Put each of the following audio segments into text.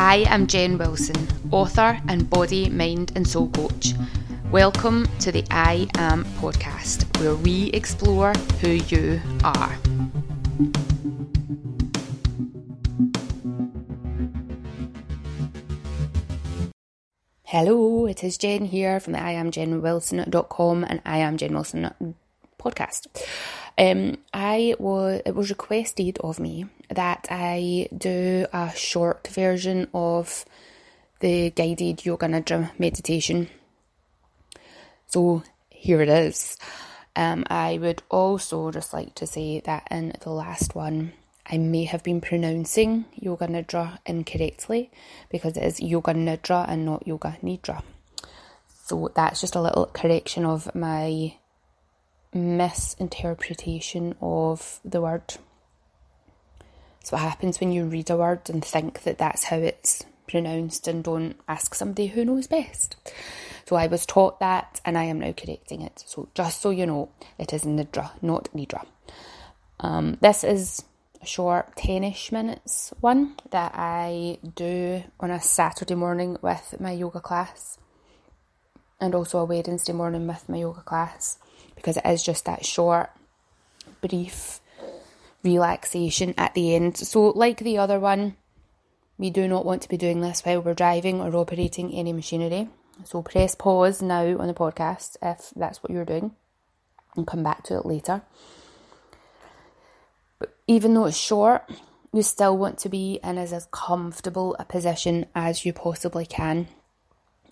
I am Jen Wilson, author and body, mind, and soul coach. Welcome to the I Am podcast, where we explore who you are. Hello, it is Jen here from the I Am Jen Wilson.com and I Am Jen Wilson podcast. Um, I was it was requested of me that I do a short version of the guided yoga nidra meditation. So here it is. Um, I would also just like to say that in the last one, I may have been pronouncing yoga nidra incorrectly because it is yoga nidra and not yoga nidra. So that's just a little correction of my misinterpretation of the word. So what happens when you read a word and think that that's how it's pronounced and don't ask somebody who knows best. So I was taught that and I am now correcting it. So just so you know, it is Nidra, not Nidra. Um, this is a short 10ish minutes one that I do on a Saturday morning with my yoga class and also a Wednesday morning with my yoga class because it is just that short, brief relaxation at the end. So, like the other one, we do not want to be doing this while we're driving or operating any machinery. So, press pause now on the podcast if that's what you're doing and come back to it later. But even though it's short, you still want to be in as, as comfortable a position as you possibly can.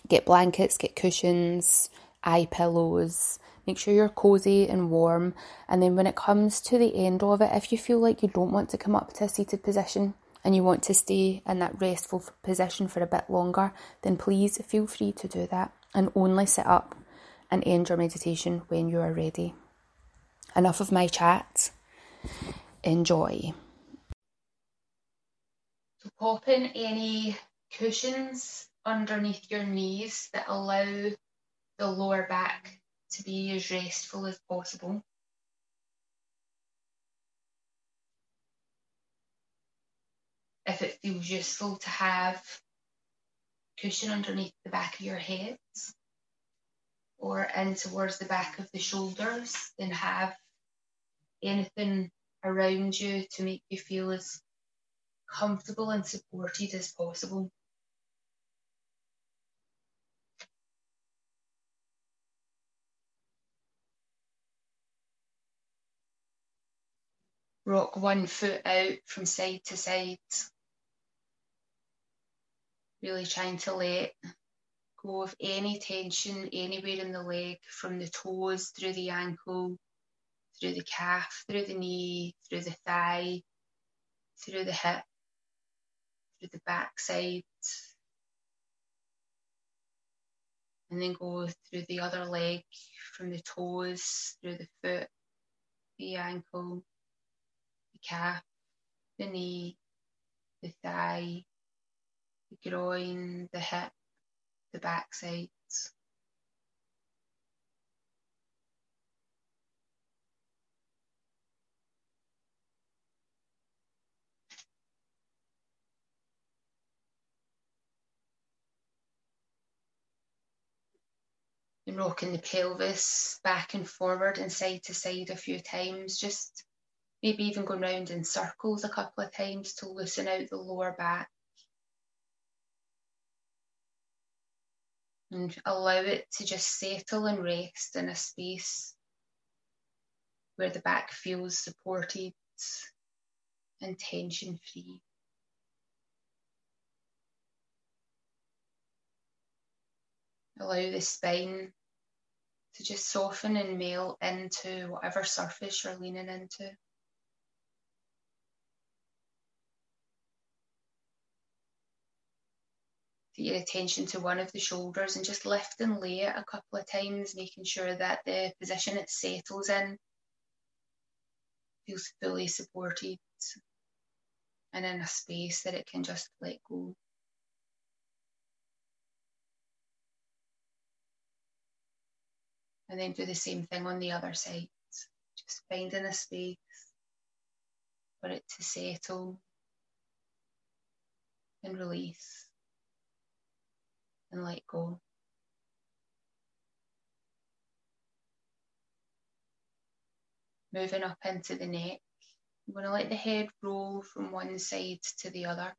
Get blankets, get cushions, eye pillows, Make sure you're cozy and warm. And then when it comes to the end of it, if you feel like you don't want to come up to a seated position and you want to stay in that restful position for a bit longer, then please feel free to do that and only sit up and end your meditation when you are ready. Enough of my chat. Enjoy. So pop in any cushions underneath your knees that allow the lower back to be as restful as possible. If it feels useful to have cushion underneath the back of your head or in towards the back of the shoulders, then have anything around you to make you feel as comfortable and supported as possible. Rock one foot out from side to side. Really trying to let go of any tension anywhere in the leg, from the toes through the ankle, through the calf, through the knee, through the thigh, through the hip, through the backside. And then go through the other leg, from the toes, through the foot, the ankle, the calf, the knee, the thigh, the groin, the hip, the back sides. And rocking the pelvis back and forward and side to side a few times, just maybe even going round in circles a couple of times to loosen out the lower back. And allow it to just settle and rest in a space where the back feels supported and tension free. Allow the spine to just soften and melt into whatever surface you're leaning into. Your attention to one of the shoulders and just lift and lay it a couple of times, making sure that the position it settles in feels fully supported and in a space that it can just let go. And then do the same thing on the other side. Just finding a space for it to settle and release and let go. Moving up into the neck. I'm going to let the head roll from one side to the other.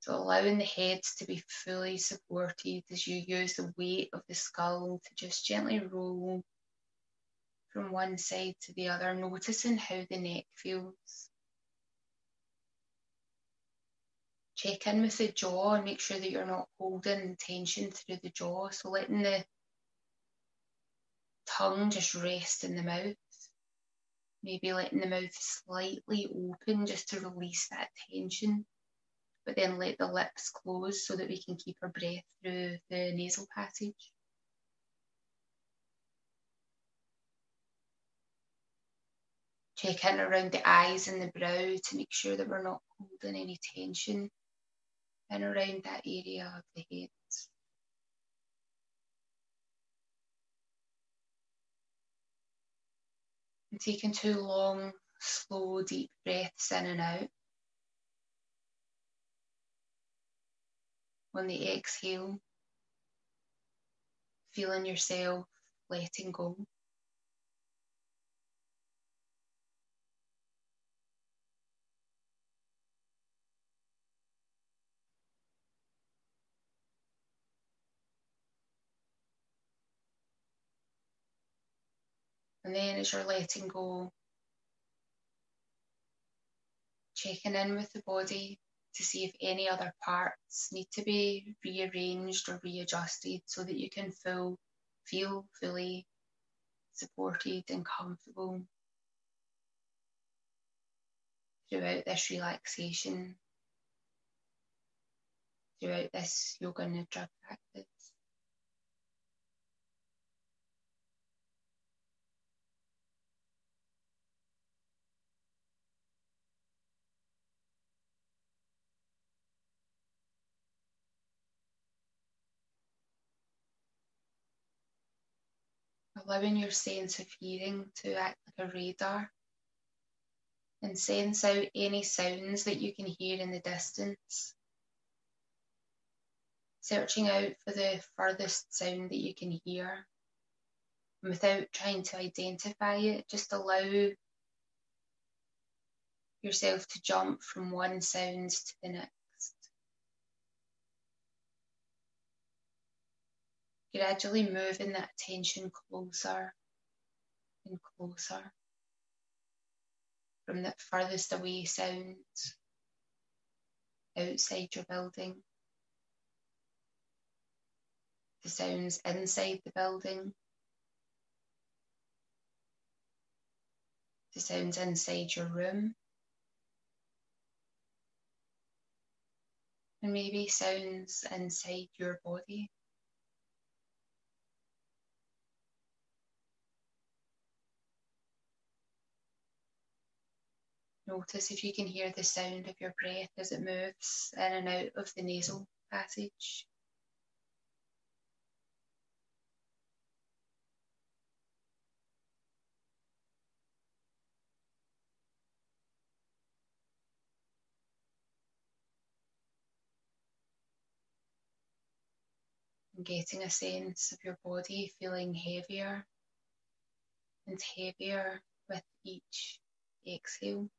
So allowing the head to be fully supported as you use the weight of the skull to just gently roll from one side to the other, noticing how the neck feels. Check in with the jaw and make sure that you're not holding tension through the jaw. So letting the tongue just rest in the mouth. Maybe letting the mouth slightly open just to release that tension but then let the lips close so that we can keep our breath through the nasal passage. Check in around the eyes and the brow to make sure that we're not holding any tension in around that area of the head. And taking two long, slow, deep breaths in and out. on the exhale, feeling yourself letting go. And then as you're letting go, checking in with the body, to see if any other parts need to be rearranged or readjusted so that you can feel, feel fully supported and comfortable throughout this relaxation, throughout this yoga nidra practice. Allowing your sense of hearing to act like a radar and sense out any sounds that you can hear in the distance. Searching out for the furthest sound that you can hear. And without trying to identify it, just allow yourself to jump from one sound to the next. Gradually moving that attention closer and closer from the furthest away sounds outside your building, the sounds inside the building, the sounds inside your room, and maybe sounds inside your body. Notice if you can hear the sound of your breath as it moves in and out of the nasal passage. Getting a sense of your body feeling heavier and heavier with each exhale.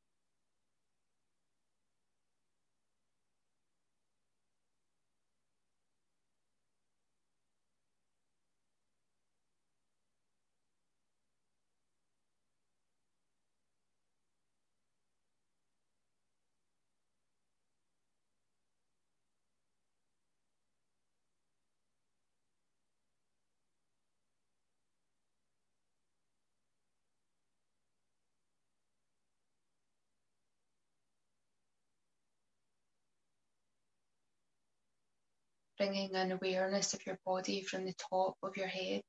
Bringing an awareness of your body from the top of your head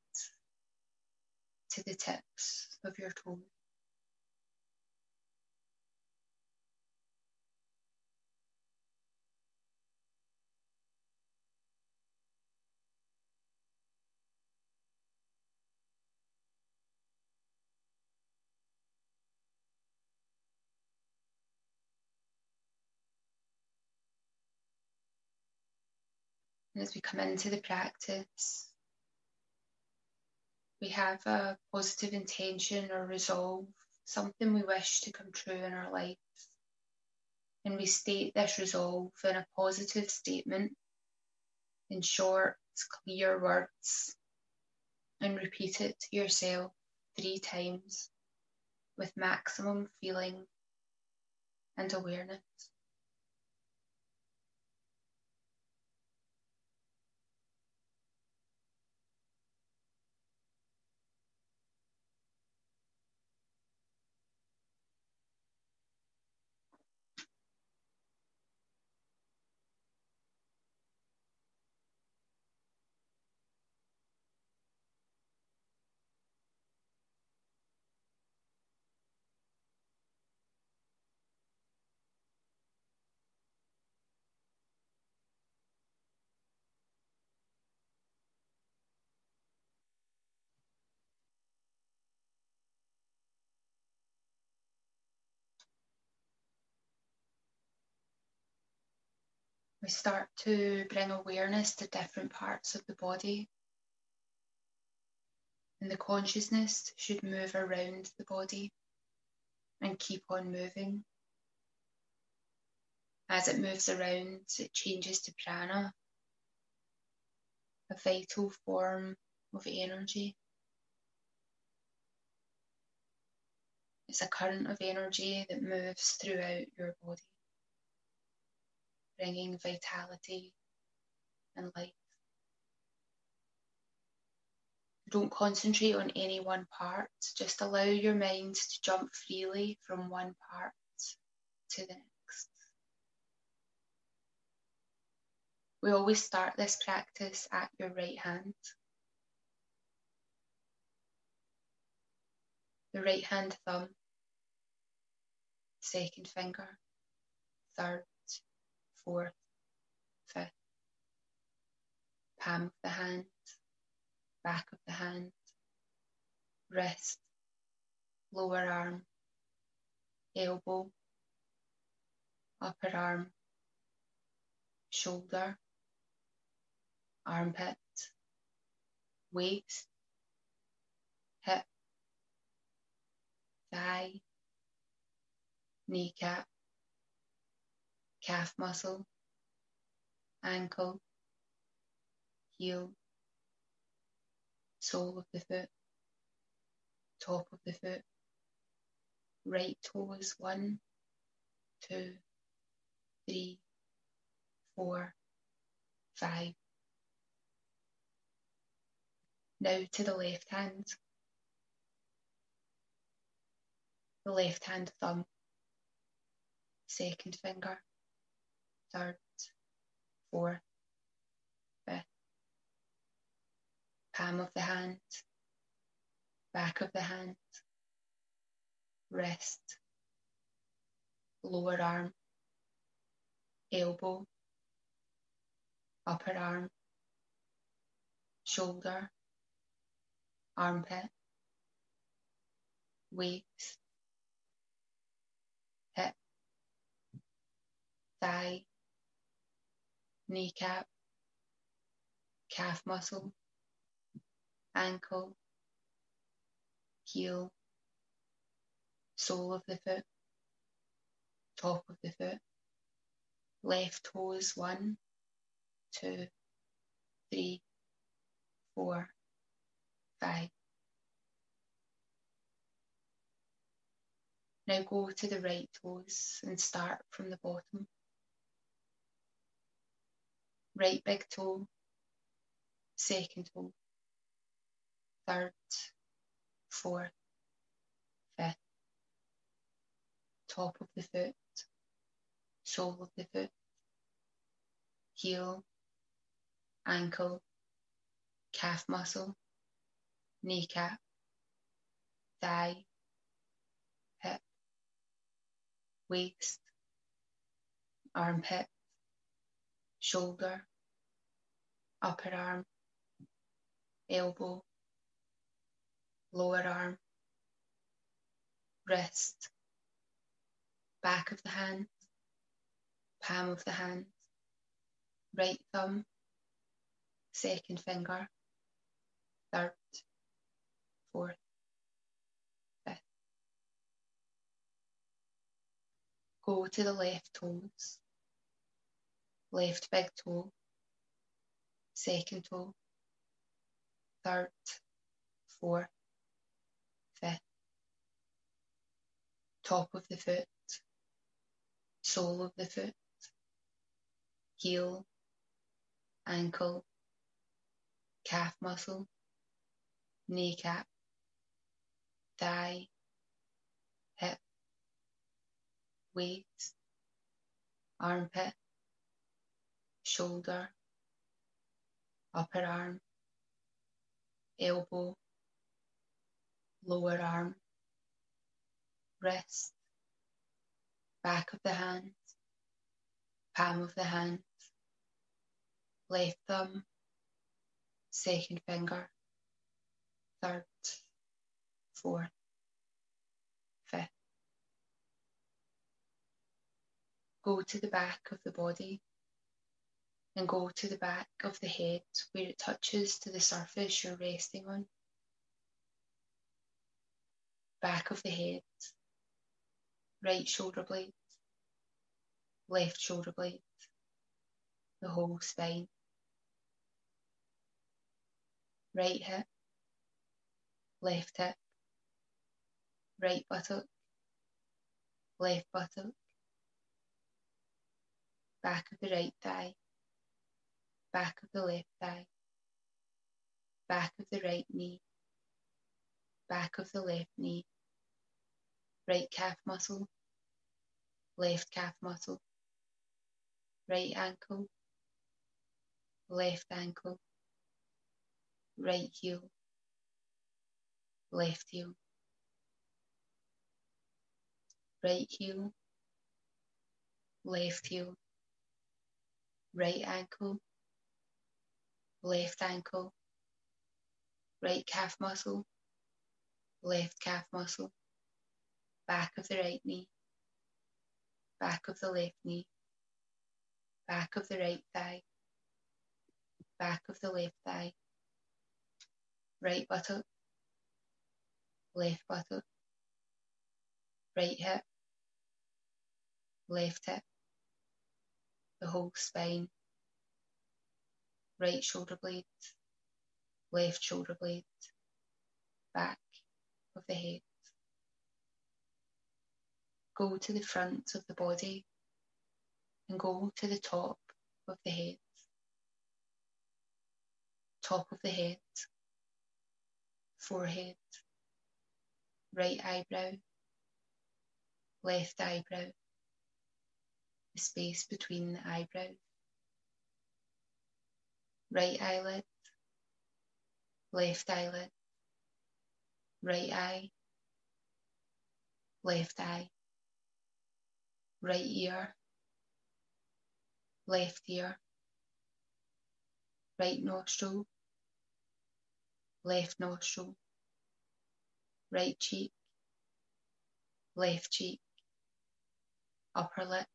to the tips of your toes. And as we come into the practice, we have a positive intention or resolve, something we wish to come true in our life. And we state this resolve in a positive statement in short, clear words and repeat it to yourself three times with maximum feeling and awareness. We start to bring awareness to different parts of the body. And the consciousness should move around the body and keep on moving. As it moves around, it changes to prana, a vital form of energy. It's a current of energy that moves throughout your body bringing vitality and life. Don't concentrate on any one part, just allow your mind to jump freely from one part to the next. We always start this practice at your right hand. The right hand thumb, second finger, third, fourth, fifth, palm of the hand, back of the hand, wrist, lower arm, elbow, upper arm, shoulder, armpit, waist, hip, thigh, kneecap, calf muscle, ankle, heel, sole of the foot, top of the foot, right toes, one, two, three, four, five. Now to the left hand. The left hand thumb, second finger, third, fourth, fifth, palm of the hand, back of the hand, wrist, lower arm, elbow, upper arm, shoulder, armpit, waist, hip, thigh, kneecap, calf muscle, ankle, heel, sole of the foot, top of the foot, left toes one, two, three, four, five. Now go to the right toes and start from the bottom right big toe, second toe, third, fourth, fifth, top of the foot, sole of the foot, heel, ankle, calf muscle, kneecap, thigh, hip, waist, armpit, shoulder, upper arm, elbow, lower arm, wrist, back of the hand, palm of the hand, right thumb, second finger, third, fourth, fifth. Go to the left toes, left big toe, second toe, third, fourth, fifth, top of the foot, sole of the foot, heel, ankle, calf muscle, kneecap, thigh, hip, waist, armpit, shoulder, upper arm, elbow, lower arm, wrist, back of the hand, palm of the hand, left thumb, second finger, third, fourth, fifth. Go to the back of the body and go to the back of the head where it touches to the surface you're resting on. Back of the head, right shoulder blade, left shoulder blade, the whole spine. Right hip, left hip, right buttock, left buttock, back of the right thigh, back of the left thigh, back of the right knee, back of the left knee, right calf muscle, left calf muscle, right ankle, left ankle, right heel, left heel, right heel, left heel, right ankle, left ankle, right calf muscle, left calf muscle, back of the right knee, back of the left knee, back of the right thigh, back of the left thigh, right buttock, left buttock, right hip, left hip, the whole spine, right shoulder blade, left shoulder blade, back of the head. Go to the front of the body and go to the top of the head. Top of the head, forehead, right eyebrow, left eyebrow, the space between the eyebrows, right eyelid, left eyelid, right eye, left eye, right ear, left ear, right nostril, left nostril, right cheek, left cheek, upper lip,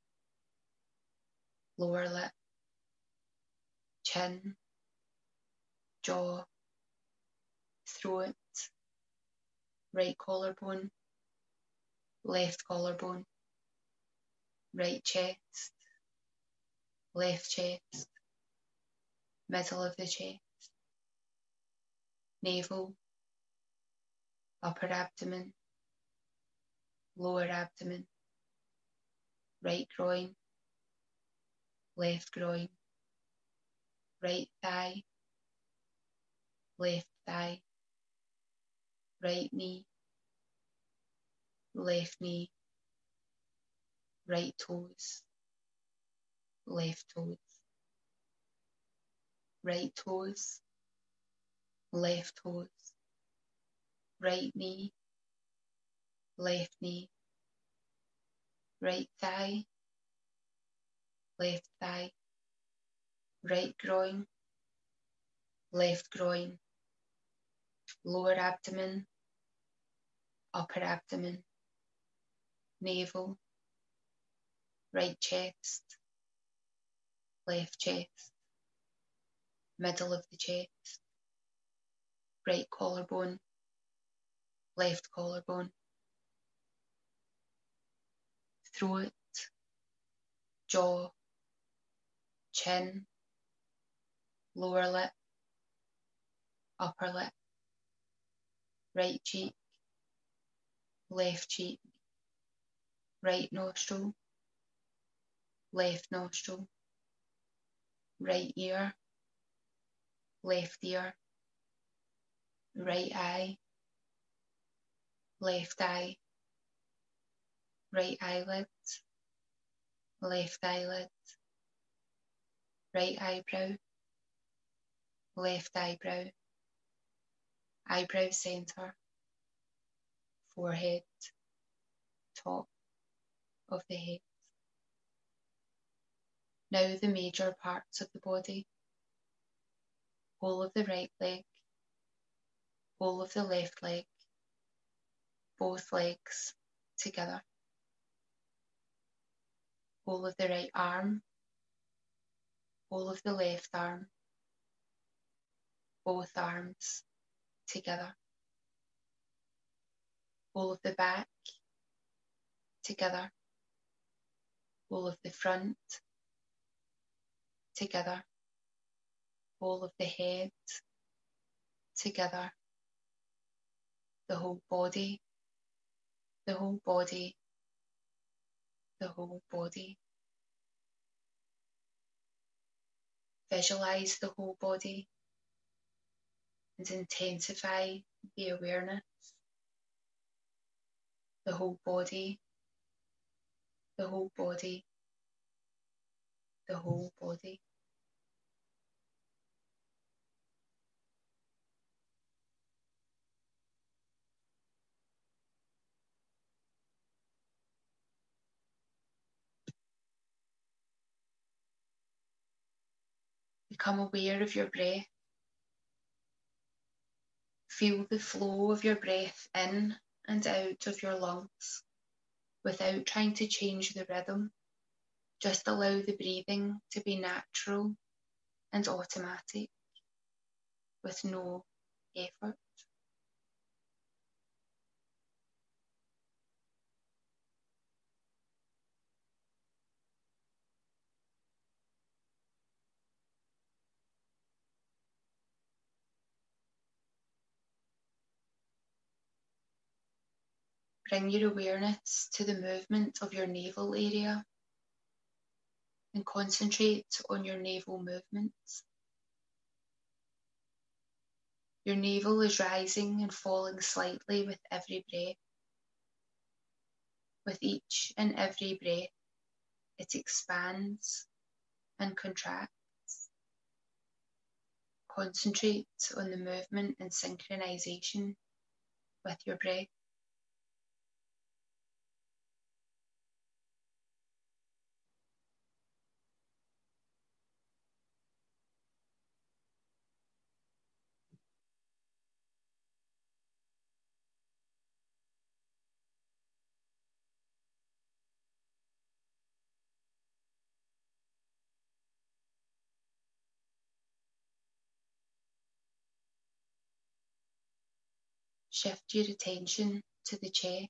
lower lip, chin, jaw, throat, right collarbone, left collarbone, right chest, left chest, middle of the chest, navel, upper abdomen, lower abdomen, right groin, left groin, right thigh, left thigh, right knee, left knee, right toes, left toes, right toes, left toes, right knee, left knee, right thigh, left thigh, right groin, left groin, lower abdomen, upper abdomen, navel, right chest, left chest, middle of the chest, right collarbone, left collarbone, throat, jaw, chin, lower lip, upper lip, right cheek, left cheek, right nostril, left nostril, right ear, left ear, right eye, left eye, right eyelid, left eyelid, right eyebrow, left eyebrow, eyebrow centre, forehead, top of the head. Now the major parts of the body, whole of the right leg, whole of the left leg, both legs together, whole of the right arm, whole of the left arm, both arms together, whole of the back together, whole of the front together, whole of the head together, the whole body, the whole body, the whole body. Visualize the whole body and intensify the awareness. The whole body, the whole body, the whole body. Become aware of your breath. Feel the flow of your breath in and out of your lungs without trying to change the rhythm. Just allow the breathing to be natural and automatic with no effort. Bring your awareness to the movement of your navel area and concentrate on your navel movements. Your navel is rising and falling slightly with every breath. With each and every breath, it expands and contracts. Concentrate on the movement and synchronization with your breath. Shift your attention to the chest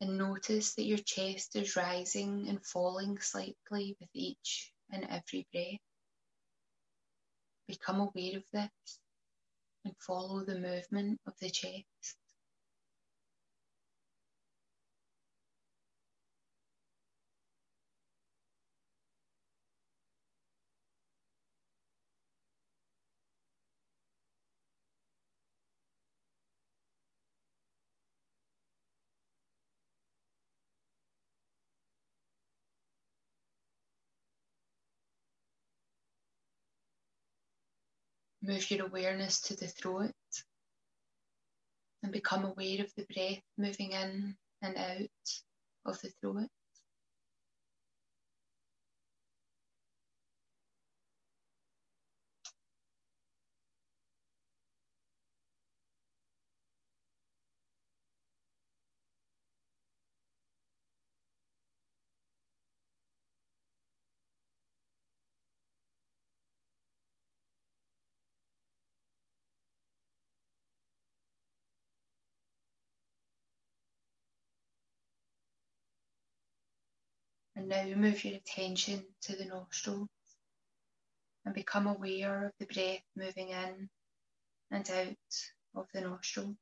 and notice that your chest is rising and falling slightly with each and every breath. Become aware of this and follow the movement of the chest. Move your awareness to the throat and become aware of the breath moving in and out of the throat. Now move your attention to the nostrils and become aware of the breath moving in and out of the nostrils.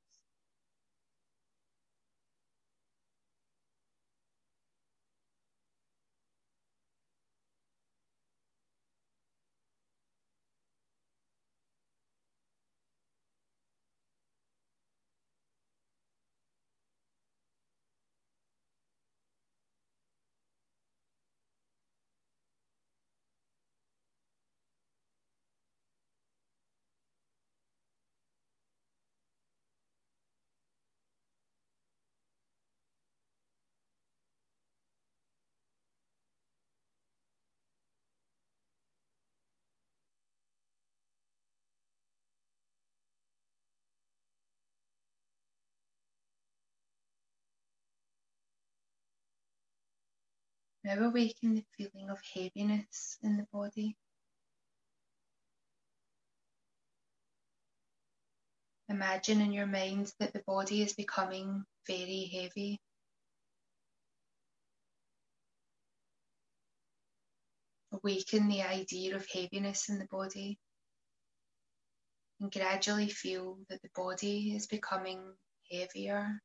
Now awaken the feeling of heaviness in the body. Imagine in your mind that the body is becoming very heavy. Awaken the idea of heaviness in the body and gradually feel that the body is becoming heavier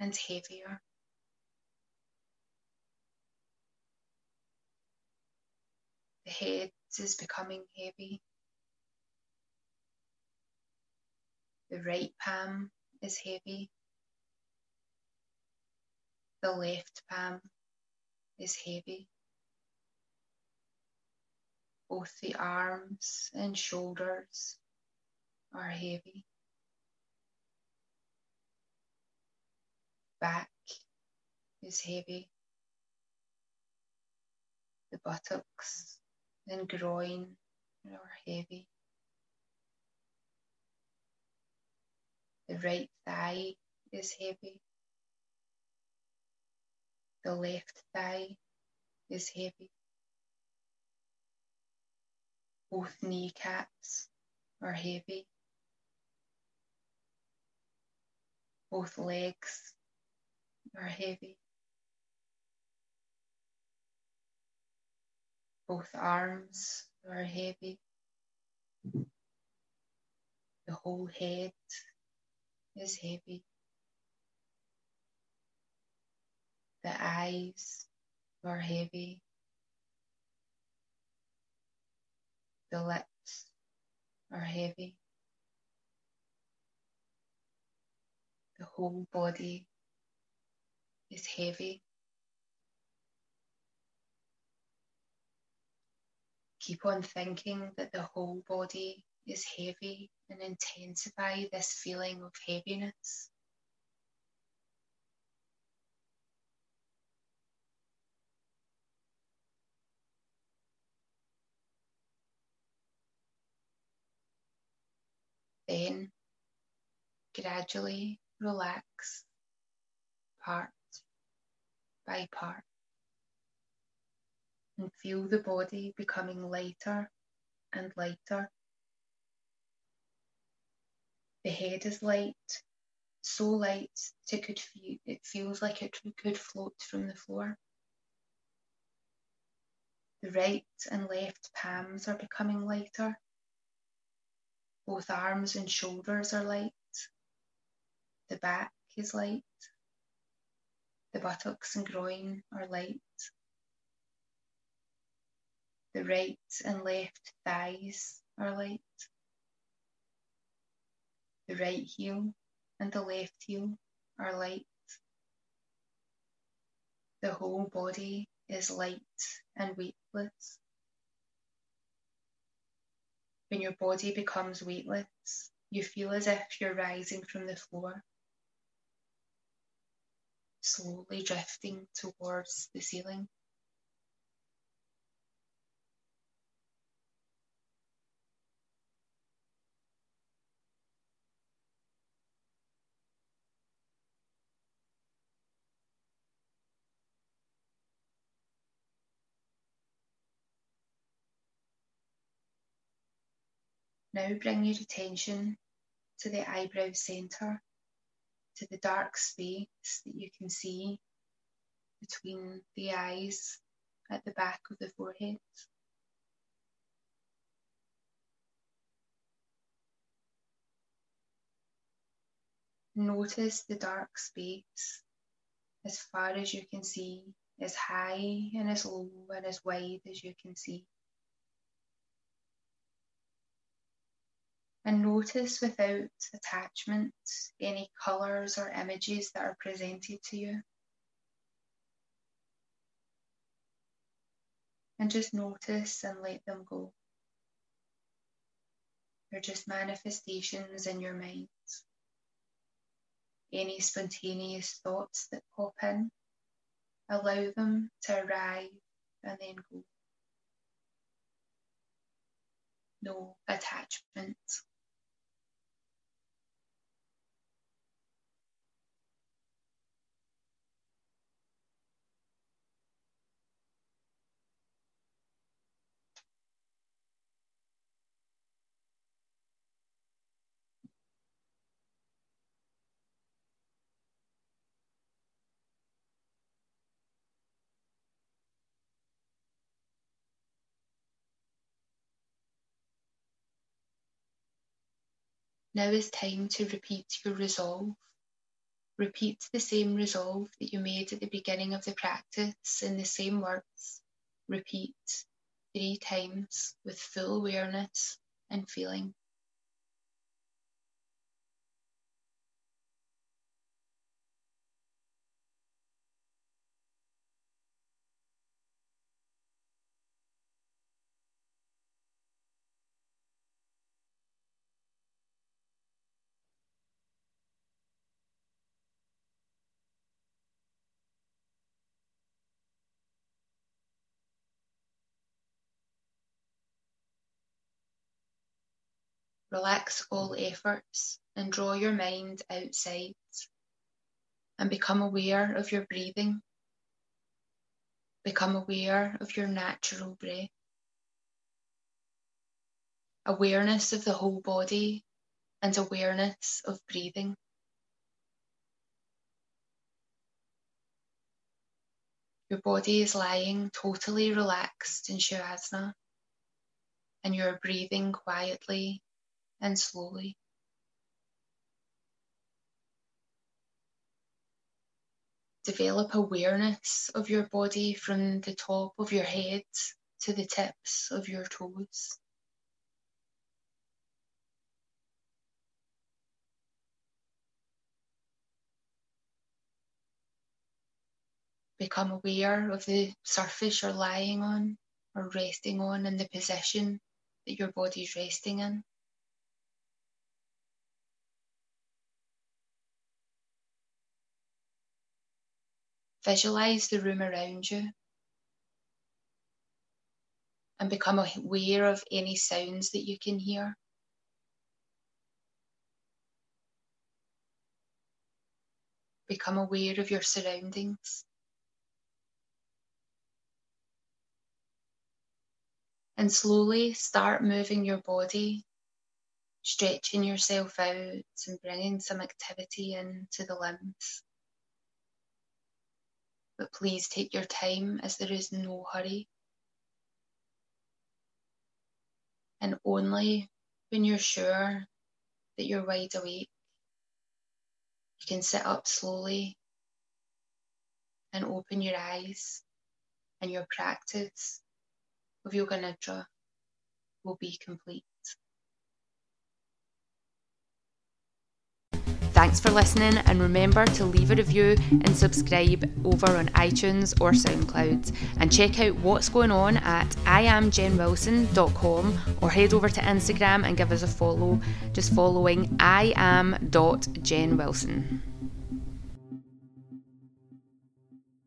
and heavier. The head is becoming heavy. The right palm is heavy. The left palm is heavy. Both the arms and shoulders are heavy. Back is heavy. The buttocks and groin are heavy. The right thigh is heavy. The left thigh is heavy. Both kneecaps are heavy. Both legs are heavy. Both arms are heavy. The whole head is heavy. The eyes are heavy. The lips are heavy. The whole body is heavy. Keep on thinking that the whole body is heavy and intensify this feeling of heaviness. Then gradually relax part by part and feel the body becoming lighter and lighter. The head is light, so light it could feel, it feels like it could float from the floor. The right and left palms are becoming lighter. Both arms and shoulders are light. The back is light. The buttocks and groin are light. The right and left thighs are light. The right heel and the left heel are light. The whole body is light and weightless. When your body becomes weightless, you feel as if you're rising from the floor, slowly drifting towards the ceiling. Now bring your attention to the eyebrow centre, to the dark space that you can see between the eyes at the back of the forehead. Notice the dark space as far as you can see, as high and as low and as wide as you can see. And notice without attachment any colours or images that are presented to you. And just notice and let them go. They're just manifestations in your mind any spontaneous thoughts that pop in. Allow them to arrive and then go. No attachment. Now is time to repeat your resolve. Repeat the same resolve that you made at the beginning of the practice in the same words. Repeat three times with full awareness and feeling. Relax all efforts and draw your mind outside and become aware of your breathing. Become aware of your natural breath. Awareness of the whole body and awareness of breathing. Your body is lying totally relaxed in Shavasana, and you are breathing quietly and slowly. Develop awareness of your body from the top of your head to the tips of your toes. Become aware of the surface you're lying on or resting on and the position that your body is resting in. Visualize the room around you and become aware of any sounds that you can hear. Become aware of your surroundings. And slowly start moving your body, stretching yourself out and bringing some activity into the limbs but please take your time as there is no hurry. And only when you're sure that you're wide awake, you can sit up slowly and open your eyes, and your practice of Yoga Nidra will be complete. Thanks for listening, and remember to leave a review and subscribe over on iTunes or SoundCloud. And check out what's going on at iamjenwilson.com or head over to Instagram and give us a follow. Just following I am Wilson.